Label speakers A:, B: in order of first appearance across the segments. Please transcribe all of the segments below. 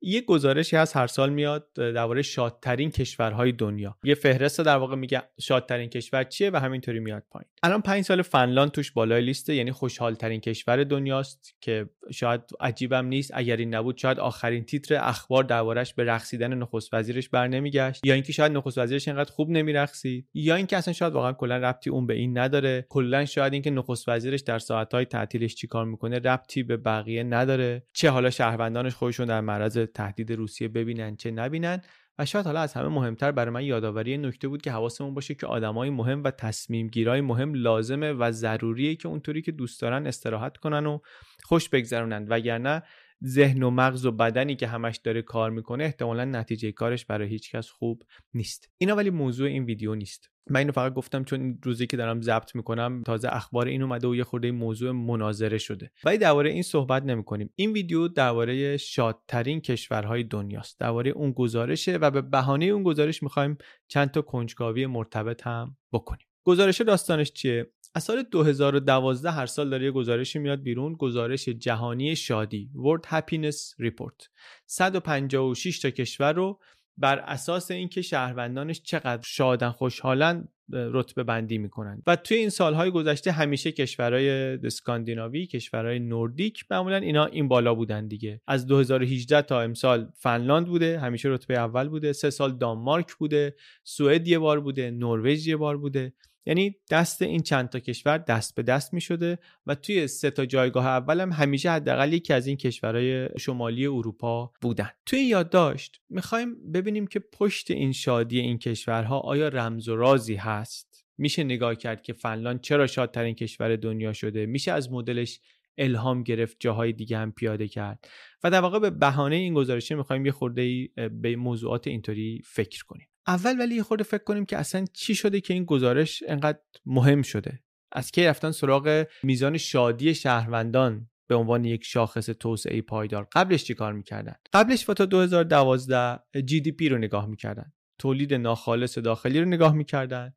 A: یه گزارشی از هر سال میاد درباره شادترین کشورهای دنیا. یه فهرست در واقع میگه شادترین کشور چیه و همینطوری میاد پایین. الان پنج سال فنلاند توش بالای لیسته یعنی خوشحالترین کشور دنیاست که شاید عجیبم نیست. اگر این نبود شاید آخرین تیتر اخبار دربارش به رقصیدن نخست وزیرش بر نمیگشت یا اینکه شاید نخست وزیرش اینقدر خوب نمیرقصید. یا اینکه اصلا شاید واقعا کلا ربطی اون به این نداره. کلا شاید اینکه نخست وزیرش در ساعتهای تعطیلش چیکار می‌کنه ربطی به بقیه نداره. چه حالا شهروندانش خودشون در معرض تهدید روسیه ببینن چه نبینن. و شاید حالا از همه مهمتر برای من یادآوری نکته بود که حواسمون باشه که آدمای مهم و تصمیم گیرای مهم لازمه و ضروریه که اونطوری که دوست دارن استراحت کنن و خوش بگذرونن. وگرنه ذهن و مغز و بدنی که همش داره کار می‌کنه احتمالا نتیجه کارش برای هیچکس خوب نیست. اینا ولی موضوع این ویدیو نیست. من اینو فقط گفتم چون این روزی که دارم ضبط می‌کنم تازه اخبار این اومده و یه خورده موضوع مناظره شده. ولی درباره این صحبت نمی‌کنیم. این ویدیو درباره شادترین کشورهای دنیاست. درباره اون گزارشه و به بهانه اون گزارش می‌خوایم چند تا کنجکاوی مرتبط هم بکنیم. گزارش داستانش چیه؟ از سال 2012 هر سال داره یه گزارشی میاد بیرون گزارش جهانی شادی World Happiness Report. 156 تا کشور رو بر اساس اینکه شهروندانش چقدر شادن خوشحالن رتبه بندی می‌کنن. و توی این سالهای گذشته همیشه کشورهای اسکاندیناوی کشورهای نوردیک معمولا اینا این بالا بودن دیگه. از 2018 تا امسال فنلاند بوده همیشه رتبه اول بوده. سه سال دانمارک بوده. سوئد یه بار بوده. نروژ یه بار بوده. یعنی دست این چند تا کشور دست به دست می شده و توی سه تا جایگاه اول هم همیشه حداقل یکی از این کشورهای شمالی اروپا بودن. توی یادداشت می‌خوایم ببینیم که پشت این شادی این کشورها آیا رمز و رازی هست؟ میشه نگاه کرد که فنلاند چرا شادترین کشور دنیا شده؟ میشه از مدلش الهام گرفت جاهای دیگه هم پیاده کرد؟ و در واقع به بهانه این گزارشه می‌خوایم یه خورده به موضوعات اینطوری فکر کنیم. اول ولی خورده فکر کنیم که اصلا چی شده که این گزارش انقدر مهم شده؟ از کی رفتن سراغ میزان شادی شهروندان به عنوان یک شاخص توسعه پایدار؟ قبلش چی کار می‌کردن؟ قبلش تا 2012 جی دی پی رو نگاه می‌کردن. تولید ناخالص داخلی رو نگاه می‌کردن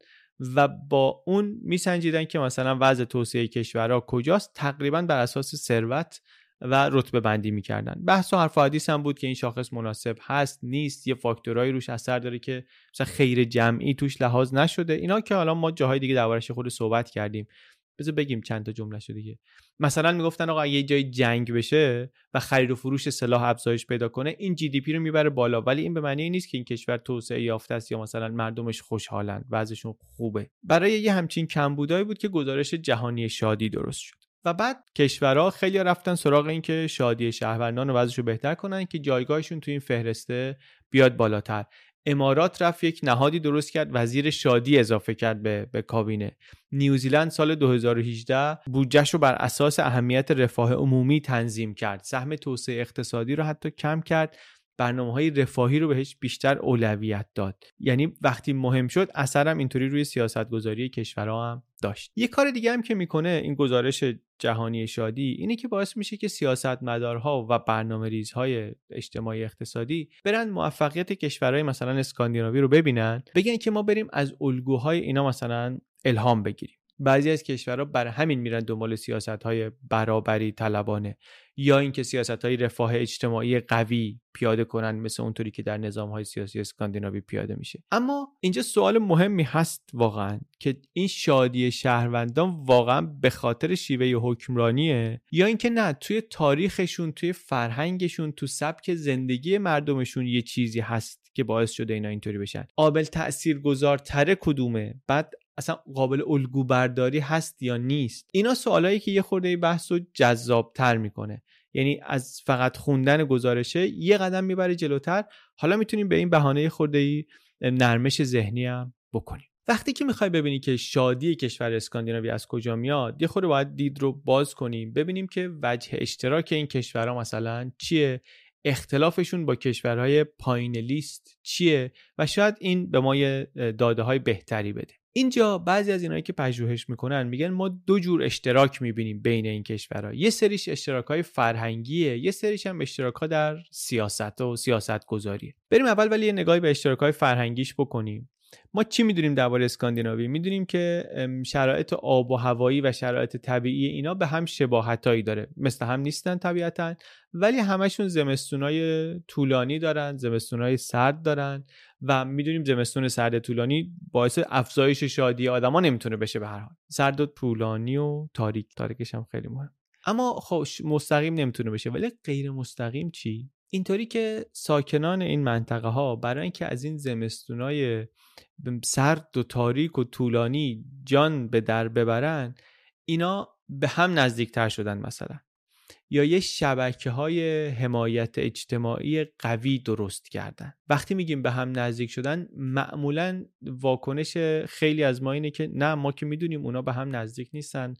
A: و با اون میسنجیدن که مثلا وضع توسعه کشورها کجاست. تقریبا بر اساس ثروت و رتبه بندی می‌کردن. بحث و حرف حدیث هم بود که این شاخص مناسب هست نیست. یه فاکتورایی روش اثر داره که مثلا خیر جمعی توش لحاظ نشده. اینا که حالا ما جاهای دیگه دربارش خود صحبت کردیم. بذار بگیم چند تا جمله شده دیگه. مثلا می‌گفتن آقا یه جای جنگ بشه و خرید و فروش سلاح افزایش پیدا کنه این جی دی پی رو می‌بره بالا. ولی این به معنی نیست که این کشور توسعه یافته است یا مثلا مردمش خوشحالن وضعشون خوبه. برای یه همچین کمبودایی بود که گزارش جهانی شادی درست شد. و بعد کشورها خیلی رفتن سراغ این که شادی شهروندان رو بهتر کنن که جایگاهشون تو این فهرسته بیاد بالاتر. امارات رفت یک نهادی درست کرد وزیر شادی اضافه کرد به, به کابینه. نیوزیلند سال 2018 بودجهش رو بر اساس اهمیت رفاه عمومی تنظیم کرد. سهم توسعه اقتصادی رو حتی کم کرد برنامه های رفاهی رو بهش بیشتر اولویت داد. یعنی وقتی مهم شد اثرم اینطوری روی سیاست گذاری کشورها هم داشت. یه کار دیگه هم که می‌کنه این گزارش جهانی شادی اینه که باعث میشه که سیاستمدارها و برنامه ریزهای اجتماعی اقتصادی برن موفقیت کشورهای مثلا اسکاندیناوی رو ببینن بگن که ما بریم از الگوهای اینا مثلا الهام بگیریم. بعضی از کشورها بر همین میرن دنبال سیاست های برابری طلبانه. یا اینکه سیاست های رفاه اجتماعی قوی پیاده کنن مثل اونطوری که در نظام های سیاسی اسکاندیناوی پیاده میشه. اما اینجا سوال مهمی هست واقعا که این شادی شهروندان واقعا به خاطر شیوه حکمرانیه یا اینکه نه توی تاریخشون توی فرهنگشون تو سبک زندگی مردمشون یه چیزی هست که باعث شده اینا اینطوری بشن. قابل تاثیرگذارتره کدومه. بعد اصلا قابل الگو برداری هست یا نیست. اینا سوالایی که یه خورده بحث رو جذابتر می‌کنه. یعنی از فقط خوندن گزارشه یه قدم می‌بره جلوتر. حالا می‌تونیم به این بهانه خورده ای نرمش ذهنی هم بکنیم. وقتی که می‌خوای ببینی که شادی کشور اسکاندیناوی از کجا میاد یه خورده باید دید رو باز کنیم ببینیم که وجه اشتراک این کشورها مثلا چیه. اختلافشون با کشورهای پایین لیست چیه و شاید این به ما داده های بهتری بده. اینجا بعضی از اینایی که پژوهش می‌کنن میگن ما دو جور اشتراک می‌بینیم بین این کشورها. یه سریش اشتراک های فرهنگیه یه سریش هم اشتراک ها در سیاست و سیاست گذاریه بریم اول ولی یه نگاهی به اشتراک های فرهنگیش بکنیم. ما چی می‌دونیم درباره اسکاندیناوی؟ می‌دونیم که شرایط آب و هوایی و شرایط طبیعی اینا به هم شباهتایی داره. مثل هم نیستن طبیعتا ولی همشون زمستونای طولانی دارن زمستونای سرد دارن و می‌دونیم زمستون سرد طولانی باعث افزایش شادی آدما نمی‌تونه بشه به هر حال. سرد و طولانی و تاریک تاریکش هم خیلی مهم. اما خب مستقیم نمی‌تونه بشه. ولی غیر مستقیم چی؟ اینطوری که ساکنان این منطقه ها برای اینکه از این زمستونای سرد و تاریک و طولانی جان به در ببرن اینا به هم نزدیکتر شدن مثلا. یا یه شبکه های حمایت اجتماعی قوی درست کردن. وقتی میگیم به هم نزدیک شدن معمولا واکنش خیلی از ما اینه که نه ما که می‌دونیم اونا به هم نزدیک نیستن.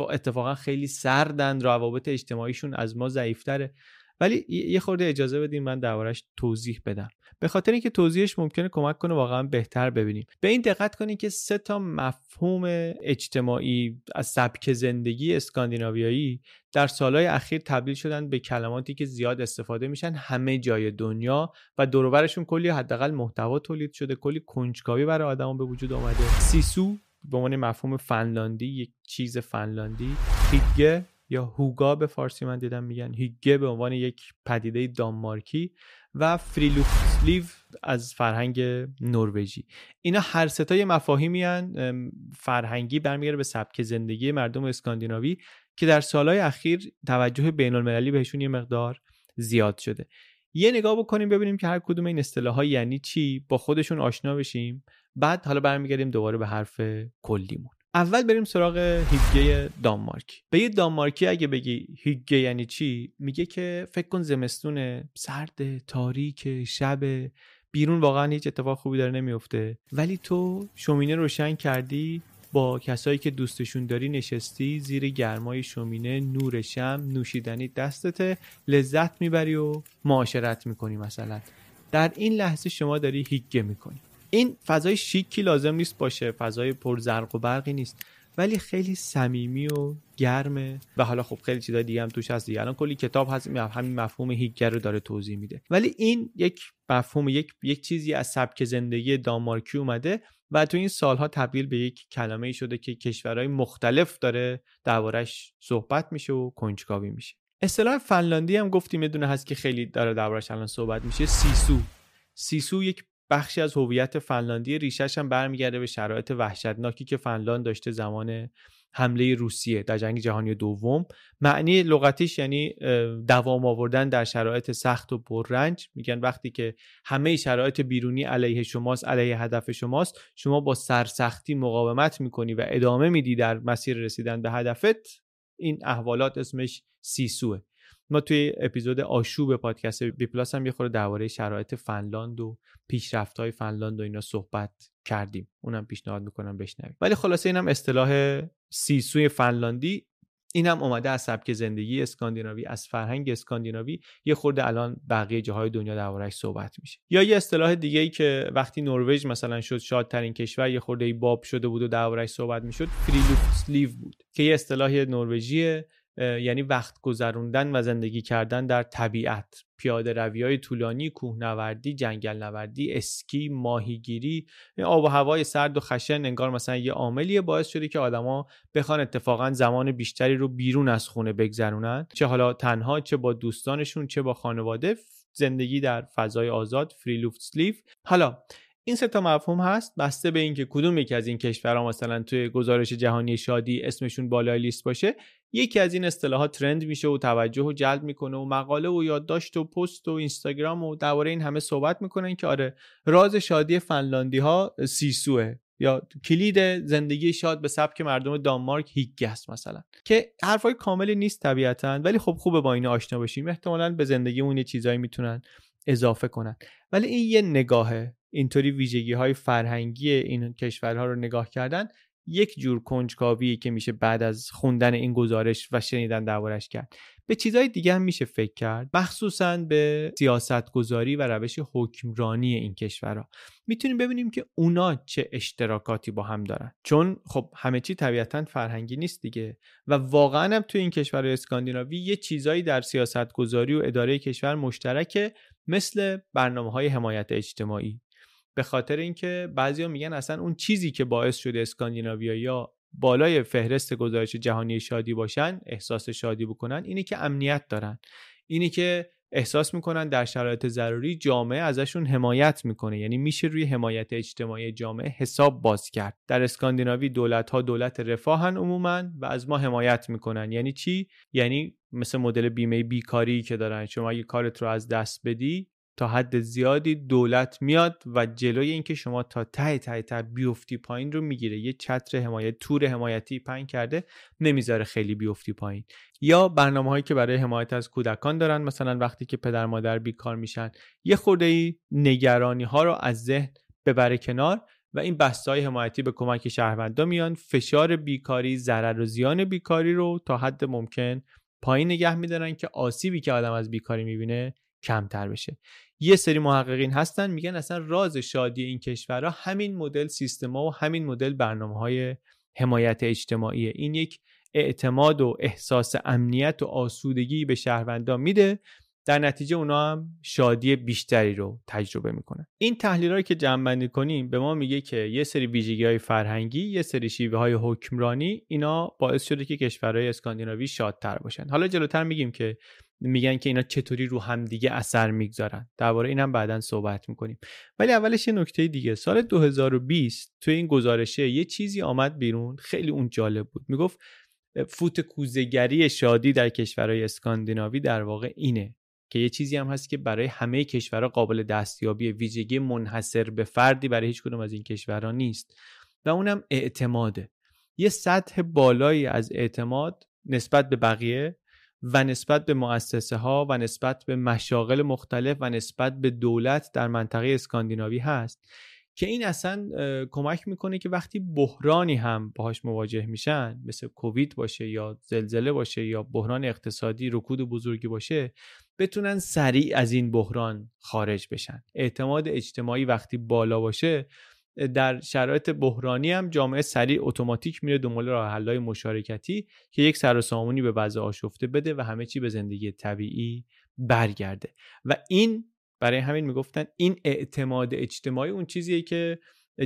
A: اتفاقا خیلی سردن روابط اجتماعیشون از ما ضعیفتره. ولی یه خورده اجازه بدیم من دربارش توضیح بدم. به خاطر اینکه توضیحش ممکنه کمک کنه واقعا بهتر ببینیم. به این دقت کنید که سه تا مفهوم اجتماعی از سبک زندگی اسکاندیناویایی در سالهای اخیر تبدیل شدن به کلماتی که زیاد استفاده میشن همه جای دنیا و دورورشون کلی حداقل محتوا تولید شده کلی کنجکاوی برای آدما به وجود آمده. سیسو به عنوان مفهوم فنلاندی یک چیز فنلاندی. هیگه یا هوگا به فارسی من دیدم میگن. هیگه به عنوان یک پدیده دانمارکی و فریلوفتلیو از فرهنگ نروژی. اینا هر ستای مفاهیمی هن فرهنگی برمیگرده به سبک زندگی مردم اسکاندیناوی که در سالهای اخیر توجه بین المللی بهشون یه مقدار زیاد شده. یه نگاه بکنیم ببینیم که هر کدوم این اصطلاح یعنی چی؟ با خودشون آشنا بشیم. بعد حالا برمیگردیم دوباره به حرف کلیمون. اول بریم سراغ هیگه دانمارک. به یه دانمارکی اگه بگی هیگه یعنی چی؟ میگه که فکر کن زمستون سرد تاریک شب بیرون واقعا هیچ اتفاق خوبی داره نمیفته. ولی تو شومینه روشن کردی با کسایی که دوستشون داری نشستی زیر گرمای شومینه نور شم نوشیدنی دستته لذت می‌بری و معاشرت می‌کنی مثلا. در این لحظه شما داری هیگه می‌کنی. این فضای شیکی لازم نیست باشه فضای پر زرق و برقی نیست. ولی خیلی صمیمی و گرمه و حالا خب خیلی چیزای دیگه هم توش هست دیگه. الان کلی کتاب هست همین مفهوم هیگر رو داره توضیح میده. ولی این یک مفهوم یک یک چیزی از سبک زندگی دانمارکی اومده و تو این سالها تبدیل به یک کلمه ای شده که کشورهای مختلف داره دربارش صحبت میشه و کنجکاوی میشه. اصطلاح فنلاندی هم گفتیم یه هست که خیلی داره دربارش الان صحبت میشه. سیسو. سیسو یک بخشی از هویت فنلاندی ریشش هم برمیگرده به شرایط وحشتناکی که فنلاند داشته زمان حمله روسیه در جنگ جهانی دوم. معنی لغتیش یعنی دوام آوردن در شرایط سخت و پررنج. میگن وقتی که همه شرایط بیرونی علیه شماست علیه هدف شماست شما با سرسختی مقاومت می‌کنی و ادامه میدی در مسیر رسیدن به هدفت این احوالات اسمش سیسوه. ما توی اپیزود آشوب پادکست بی پلاس هم یه خورده درباره شرایط فنلاند و پیشرفت های فنلاند و اینا صحبت کردیم. اونم پیشنهاد می‌کنم بشنوید. ولی خلاصه اینم اصطلاح sisu ی فنلاندی این هم اومده از سبک زندگی اسکاندیناوی. از فرهنگ اسکاندیناوی یه خورده الان بقیه جاهای دنیا دربارش صحبت میشه. یا یه اصطلاح دیگه ای که وقتی نروژ مثلا شد شادترین کشور یه خورده ای باب شده بود و دربارش صحبت می‌شد friluftsliv بود که یه اصطلاح نروژی یعنی وقت گذروندن و زندگی کردن در طبیعت. پیاده روی های طولانی کوهنوردی جنگل نوردی اسکی ماهیگیری آب و هوای سرد و خشن انگار مثلا یه عاملی باعث شده که آدما بخوان اتفاقا زمان بیشتری رو بیرون از خونه بگذرونن. چه حالا تنها چه با دوستانشون چه با خانواده زندگی در فضای آزاد فری لوفت سلیف حالا این سه تا مفهوم هست بسته به اینکه کدوم یکی از این کشورها مثلا توی گزارش جهانی شادی اسمشون بالای لیست باشه. یکی از این اصطلاحات ترند میشه و توجه و جلب می‌کنه و مقاله و یادداشت و پست و اینستاگرام و درباره این همه صحبت می‌کنن که آره راز شادی فنلاندی ها سیسوه یا کلید زندگی شاد به سبک مردم دانمارک هیگس مثلا که حرفای کاملی نیست طبیعتا ولی خب خوبه با این آشنا بشیم. احتمالا به زندگی اون یه چیزایی می‌تونن اضافه کنن. ولی این یه نگاهه. اینطوری ویژگی های فرهنگی این کشورها رو نگاه کردن یک جور کنجکاوی که میشه بعد از خوندن این گزارش و شنیدن دربارش کرد. به چیزهای دیگه هم میشه فکر کرد مخصوصا به سیاست گذاری و روش حکمرانی این کشورها. می‌تونیم ببینیم که اونا چه اشتراکاتی با هم دارن. چون خب همه چی طبیعتا فرهنگی نیست دیگه و واقعا هم تو این کشور اسکاندیناوی یه چیزایی در سیاست گذاری و اداره کشور مشترکه مثل برنامه های حمایت اجتماعی. به خاطر اینکه بعضیا میگن اصلا اون چیزی که باعث شده اسکاندیناویا بالای فهرست گزارش جهانی شادی باشن احساس شادی بکنن اینی که امنیت دارن. اینی که احساس می‌کنن در شرایط ضروری جامعه ازشون حمایت می‌کنه. یعنی میشه روی حمایت اجتماعی جامعه حساب باز کرد. در اسکاندیناوی دولت ها دولت رفاهن عموما و از ما حمایت می‌کنن. یعنی چی؟ یعنی مثل مدل بیمه بیکاری که دارن. شما اگه کارت رو از دست بدی تا حد زیادی دولت میاد و جلوی اینکه شما تا ته ته ته بیفتی پایین رو می‌گیره. یه چتر حمایت تور حمایتی پنگ کرده نمی‌ذاره خیلی بیفتی پایین. یا برنامه هایی که برای حمایت از کودکان دارن مثلا وقتی که پدر مادر بیکار میشن یه خورده ای نگرانی ها رو از ذهن ببره کنار و این بحث های حمایتی به کمک شهروندا میان. فشار بیکاری ضرر و زیان بیکاری رو تا حد ممکن پایین نگه میدارن که آسیبی که آدم از بیکاری می‌بینه کمتر بشه. یه سری محققین هستن میگن اصلا راز شادی این کشورها همین مدل سیستما و همین مدل برنامه های حمایت اجتماعی. این یک اعتماد و احساس امنیت و آسودگی به شهروندا میده. در نتیجه اونا هم شادی بیشتری رو تجربه می‌کنن. این تحلیل که جمع بندی کنیم به ما میگه که یه سری ویژگی های فرهنگی یه سری شیوه های حکمرانی اینا باعث شده که کشورهای اسکاندیناوی شادتر باشن. حالا جلوتر میگیم که میگن که اینا چطوری رو همدیگه اثر می‌گذارن. درباره اینم بعدا صحبت می‌کنیم. ولی اولش یه نکته دیگه. سال 2020 تو این گزارشه یه چیزی آمد بیرون خیلی اون جالب بود. می‌گفت فوت کوزگری شادی در کشورهای اسکاندیناوی در واقع اینه که یه چیزی هم هست که برای همه کشورها قابل دستیابی ویژگی منحصر به فردی برای هیچ کدوم از این کشورها نیست و اونم اعتماده. یه سطح بالایی از اعتماد نسبت به بقیه و نسبت به مؤسسه ها و نسبت به مشاغل مختلف و نسبت به دولت در منطقه اسکاندیناوی هست که این اصلا کمک می‌کنه که وقتی بحرانی هم باهاش مواجه میشن مثل کووید باشه یا زلزله باشه یا بحران اقتصادی رکود بزرگی باشه بتونن سریع از این بحران خارج بشن. اعتماد اجتماعی وقتی بالا باشه در شرایط بحرانی هم جامعه سریع اتوماتیک میره دنبال راه حل‌های مشارکتی که یک سر و به وضع آشفته بده و همه چی به زندگی طبیعی برگرده. و این برای همین می‌گفتن این اعتماد اجتماعی اون چیزیه که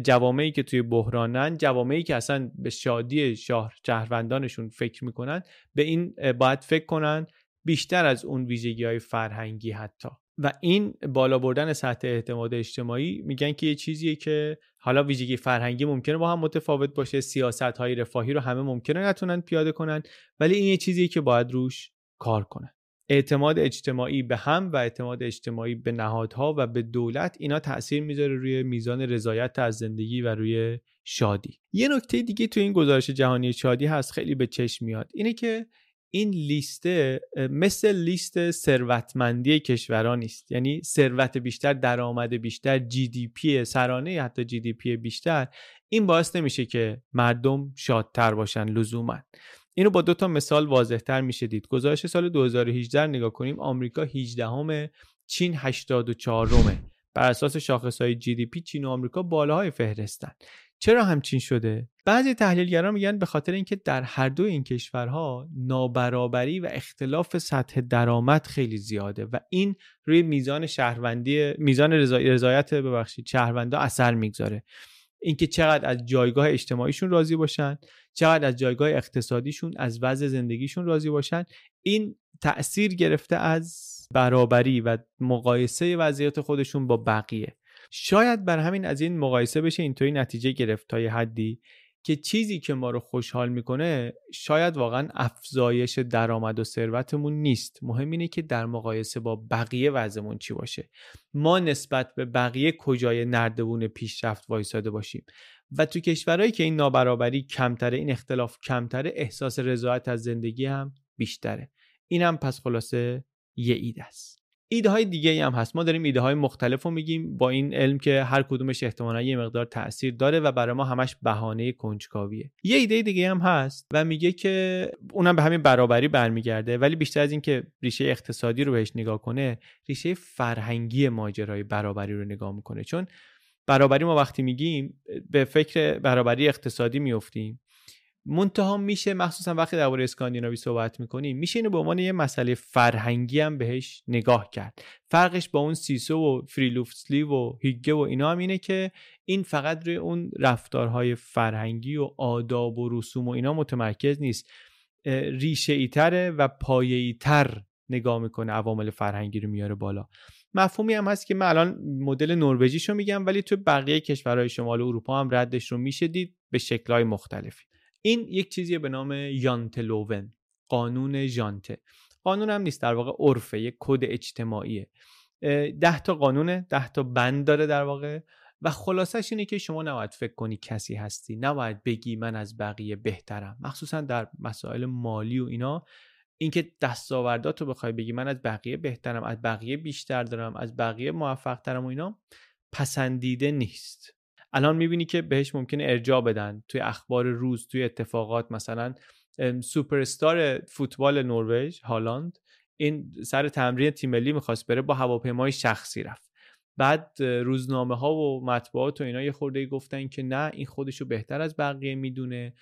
A: جوامعی که توی بحرانن جوامعی که اصلا به شادی شهر شهروندانشون فکر می‌کنن به این باید فکر کنن بیشتر از اون ویژگی های فرهنگی حتی. و این بالا بردن سطح اعتماد اجتماعی میگن که یه چیزیه که حالا ویژگی فرهنگی ممکنه با هم متفاوت باشه سیاست های رفاهی رو همه ممکنه نتونن پیاده کنن ولی این یه چیزیه که باید روش کار کنن. اعتماد اجتماعی به هم و اعتماد اجتماعی به نهادها و به دولت اینا تاثیر می‌ذاره روی میزان رضایت از زندگی و روی شادی. یه نکته دیگه تو این گزارش جهانی شادی هست خیلی به چشم میاد. اینه که این لیسته مثل لیست ثروتمندی کشوران نیست. یعنی ثروت بیشتر درآمد بیشتر GDP سرانه حتی GDP بیشتر این باعث نمیشه که مردم شادتر باشن لزوما. اینو با دو تا مثال واضحتر میشه دید. گزارش سال 2018 نگاه کنیم. آمریکا 18 همه چین 84 همه بر اساس شاخص های جی دی پی چین و آمریکا بالاهای فهرستن. چرا همچین شده؟ بعضی تحلیلگران میگن به خاطر اینکه در هر دو این کشورها نابرابری و اختلاف سطح درآمد خیلی زیاده و این روی میزان شهروندی میزان رضایت ببخشید شهروندا اثر می‌گذاره. اینکه چقدر از جایگاه اجتماعیشون راضی باشن چقدر از جایگاه اقتصادیشون از وضع زندگیشون راضی باشن این تاثیر گرفته از برابری و مقایسه وضعیت خودشون با بقیه. شاید بر همین از این مقایسه بشه اینطوری نتیجه گرفت تا یه حدی که چیزی که ما رو خوشحال می‌کنه شاید واقعا افزایش درآمد و ثروتمون نیست. مهم اینه که در مقایسه با بقیه وضعمون چی باشه. ما نسبت به بقیه کجای نردبون پیشرفت وایساده باشیم؟ و تو کشورهایی که این نابرابری کمتره این اختلاف کمتره احساس رضایت از زندگی هم بیشتره. این هم پس خلاصه یه ایده است. ایده های دیگه هم هست. ما داریم ایده های مختلف رو میگیم. با این علم که هر کدومش احتمالا یه مقدار تاثیر داره و برای ما همش بهانه کنجکاویه. یه ایده دیگه هم هست و میگه که اونم به همین برابری برمیگرده ولی بیشتر از اینکه ریشه اقتصادی رو بهش نگاه کنه ریشه فرهنگی ماجرای برابری رو نگاه می‌کنه. چون برابری ما وقتی میگیم به فکر برابری اقتصادی میفتیم منتها میشه مخصوصا وقتی درباره اسکاندیناوی صحبت می‌کنیم میشه اینو به عنوان یه مسئله فرهنگی هم بهش نگاه کرد. فرقش با اون سیسو و فریلوفسلی و هیگه و اینا هم اینه که این فقط روی اون رفتارهای فرهنگی و آداب و رسوم و اینا متمرکز نیست. ریشه ایتره و پایه ایتر نگاه می‌کنه عوامل فرهنگی رو میاره بالا. مفهومی هم هست که من الان مدل نروژیشو میگم ولی تو بقیه کشورهای شمال اروپا هم ردش رو میشه دید به شکلهای مختلفی. این یک چیزیه به نام یانتلوون قانون ژانته قانون هم نیست در واقع عرفه یک کد اجتماعیه. ده تا قانونه ده تا بند داره در واقع و خلاصش اینه که شما نباید فکر کنی کسی هستی نباید بگی من از بقیه بهترم. مخصوصا در مسائل مالی و اینا اینکه دستاوردات رو بخوای بگی من از بقیه بهترم از بقیه بیشتر دارم از بقیه موفق ترم و اینا پسندیده نیست. الان می‌بینی که بهش ممکنه ارجاع بدن توی اخبار روز توی اتفاقات مثلا سوپر استار فوتبال نروژ هالند این سر تمرین تیم ملی می‌خواست بره با هواپیمای شخصی رفت. بعد روزنامه ها و مطبوعات و اینا یه خورده گفتن که نه این خودشو بهتر از بقیه می‌دونه.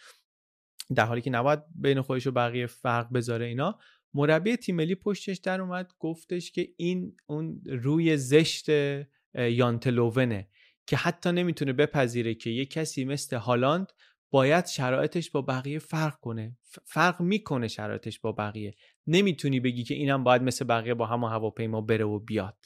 A: در حالی که نباید بین خودش و بقیه فرق بذاره اینا. مربی تیم ملی پشتش در اومد گفتش که این اون روی زشت یانتلوونه. که حتی نمی‌تونه بپذیره که یه کسی مثل هالاند باید شرایطش با بقیه فرق کنه فرق می‌کنه شرایطش با بقیه. نمی‌تونی بگی که اینم باید مثل بقیه با همه هواپیما بره و بیاد.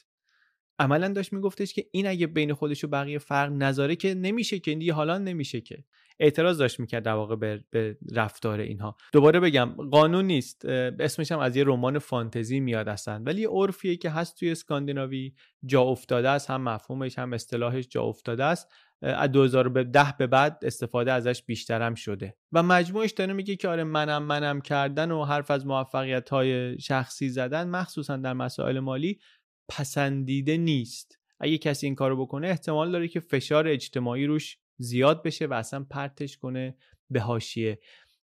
A: عملا داشت میگفتش که این اگه بین خودش و بقیه فرق نذاره که نمیشه که دیگه هالاند نمیشه که. اعتراض داشت می‌کرد در واقع به, به رفتار اینها. دوباره بگم قانون نیست. اسمش هم از یه رمان فانتزی میاد اصلا. ولی یه عرفیه که هست توی اسکاندیناوی. جا افتاده است هم مفهومش هم اصطلاحش جا افتاده است. از 2010 به بعد استفاده ازش بیشتر هم شده. و مجموعش داره میگه که آره منم منم کردن و حرف از موفقیت های شخصی زدن مخصوصا در مسائل مالی پسندیده نیست. اگه کسی این کارو بکنه احتمال داره که فشار اجتماعی روش زیاد بشه و اصلا پرتش کنه به حاشیه.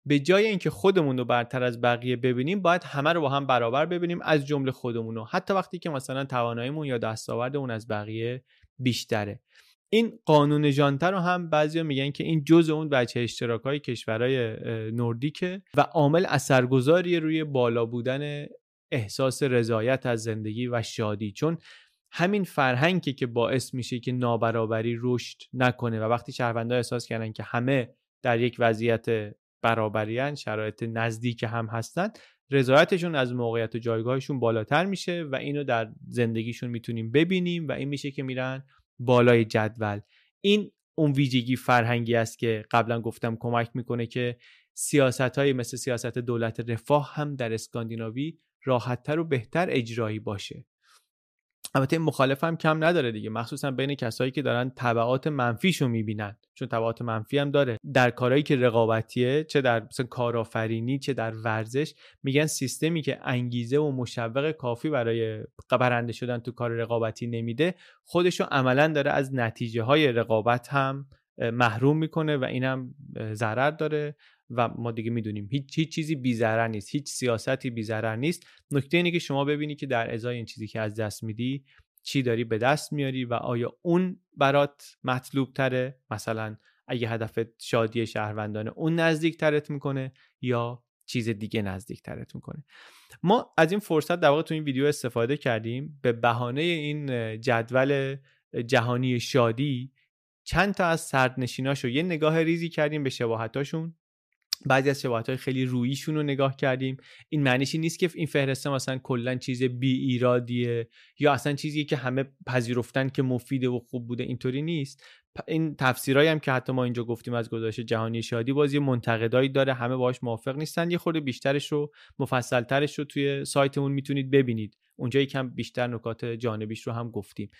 A: به جای اینکه خودمون رو برتر از بقیه ببینیم باید همه رو با هم برابر ببینیم از جمله خودمون رو. حتی وقتی که مثلا تواناییمون یا دستاوردمون از بقیه بیشتره. این قانون ژانته رو هم بعضیا میگن که این جز اون بچه اشتراک های کشورهای نوردیکه و عامل اثرگذاری روی بالا بودن احساس رضایت از زندگی و شادی. چون همین فرهنگی که باعث میشه که نابرابری رشد نکنه و وقتی شهروندان احساس کردن که همه در یک وضعیت برابریان شرایط نزدیک هم هستن رضایتشون از موقعیت و جایگاهشون بالاتر میشه و اینو در زندگیشون می‌تونیم ببینیم و این میشه که میرن بالای جدول. این اون ویژگی فرهنگی است که قبلا گفتم کمک می‌کنه که سیاست های مثل سیاست دولت رفاه هم در اسکاندیناوی راحتتر و بهتر اجرایی باشه. البته مخالف هم کم نداره دیگه. مخصوصا بین کسایی که دارن تبعات منفیشو می‌بینن. چون تبعات منفی هم داره. در کارهایی که رقابتیه چه در مثلا کارآفرینی چه در ورزش میگن سیستمی که انگیزه و مشوق کافی برای برنده شدن تو کار رقابتی نمیده خودشو عملا داره از نتیجه های رقابت هم محروم می‌کنه و اینم ضرر داره. و ما دیگه می‌دونیم. هیچ, هیچ چیزی بیزرر نیست. هیچ سیاستی بیزرر نیست. نکته اینه که شما ببینی که در ازای این چیزی که از دست میدی چی داری به دست میاری و آیا اون برات مطلوب تره مثلا اگه هدف شادی شهروندانه اون نزدیک ترت می‌کنه یا چیز دیگه نزدیک ترت می‌کنه. ما از این فرصت در واقع تو این ویدیو استفاده کردیم به بهانه این جدول جهانی شادی چند تا از سردنشیناشو یه نگاه ریزی کردیم به شباهتاشون بعضی از شباهت های خیلی رویشون رو نگاه کردیم. این معنیش نیست که این فهرسته مثلا کلا چیز بی ایرادیه یا اصلا چیزی که همه پذیرفتن که مفیده و خوب بوده. اینطوری نیست. این تفسیرایی هم که حتی ما اینجا گفتیم از گزارش جهانی شادی باز یه منتقدایی داره. همه باهاش موافق نیستن. یه خورده بیشترش رو مفصلترش رو توی سایتمون می‌تونید ببینید. اونجا یکم بیشتر نکات جانبیش رو هم گفتیم.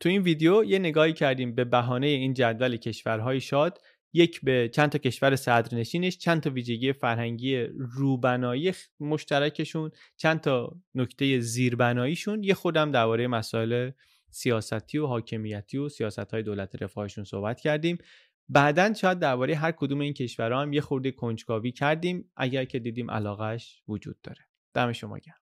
A: تو این ویدیو یه نگاهی کردیم به بهانه این جدول کشورهای شاد. یک به چند تا کشور صدرنشینش چند تا ویژگی فرهنگی روبنایی مشترکشون چند تا نکته زیربناییشون. یه خودم درباره مسائل سیاستی و حاکمیتی و سیاست های دولت رفاهشون صحبت کردیم. بعدا شاید درباره هر کدوم این کشورها هم یه خورده کنجکاوی کردیم. اگر که دیدیم علاقش وجود داره. دم شما گرم.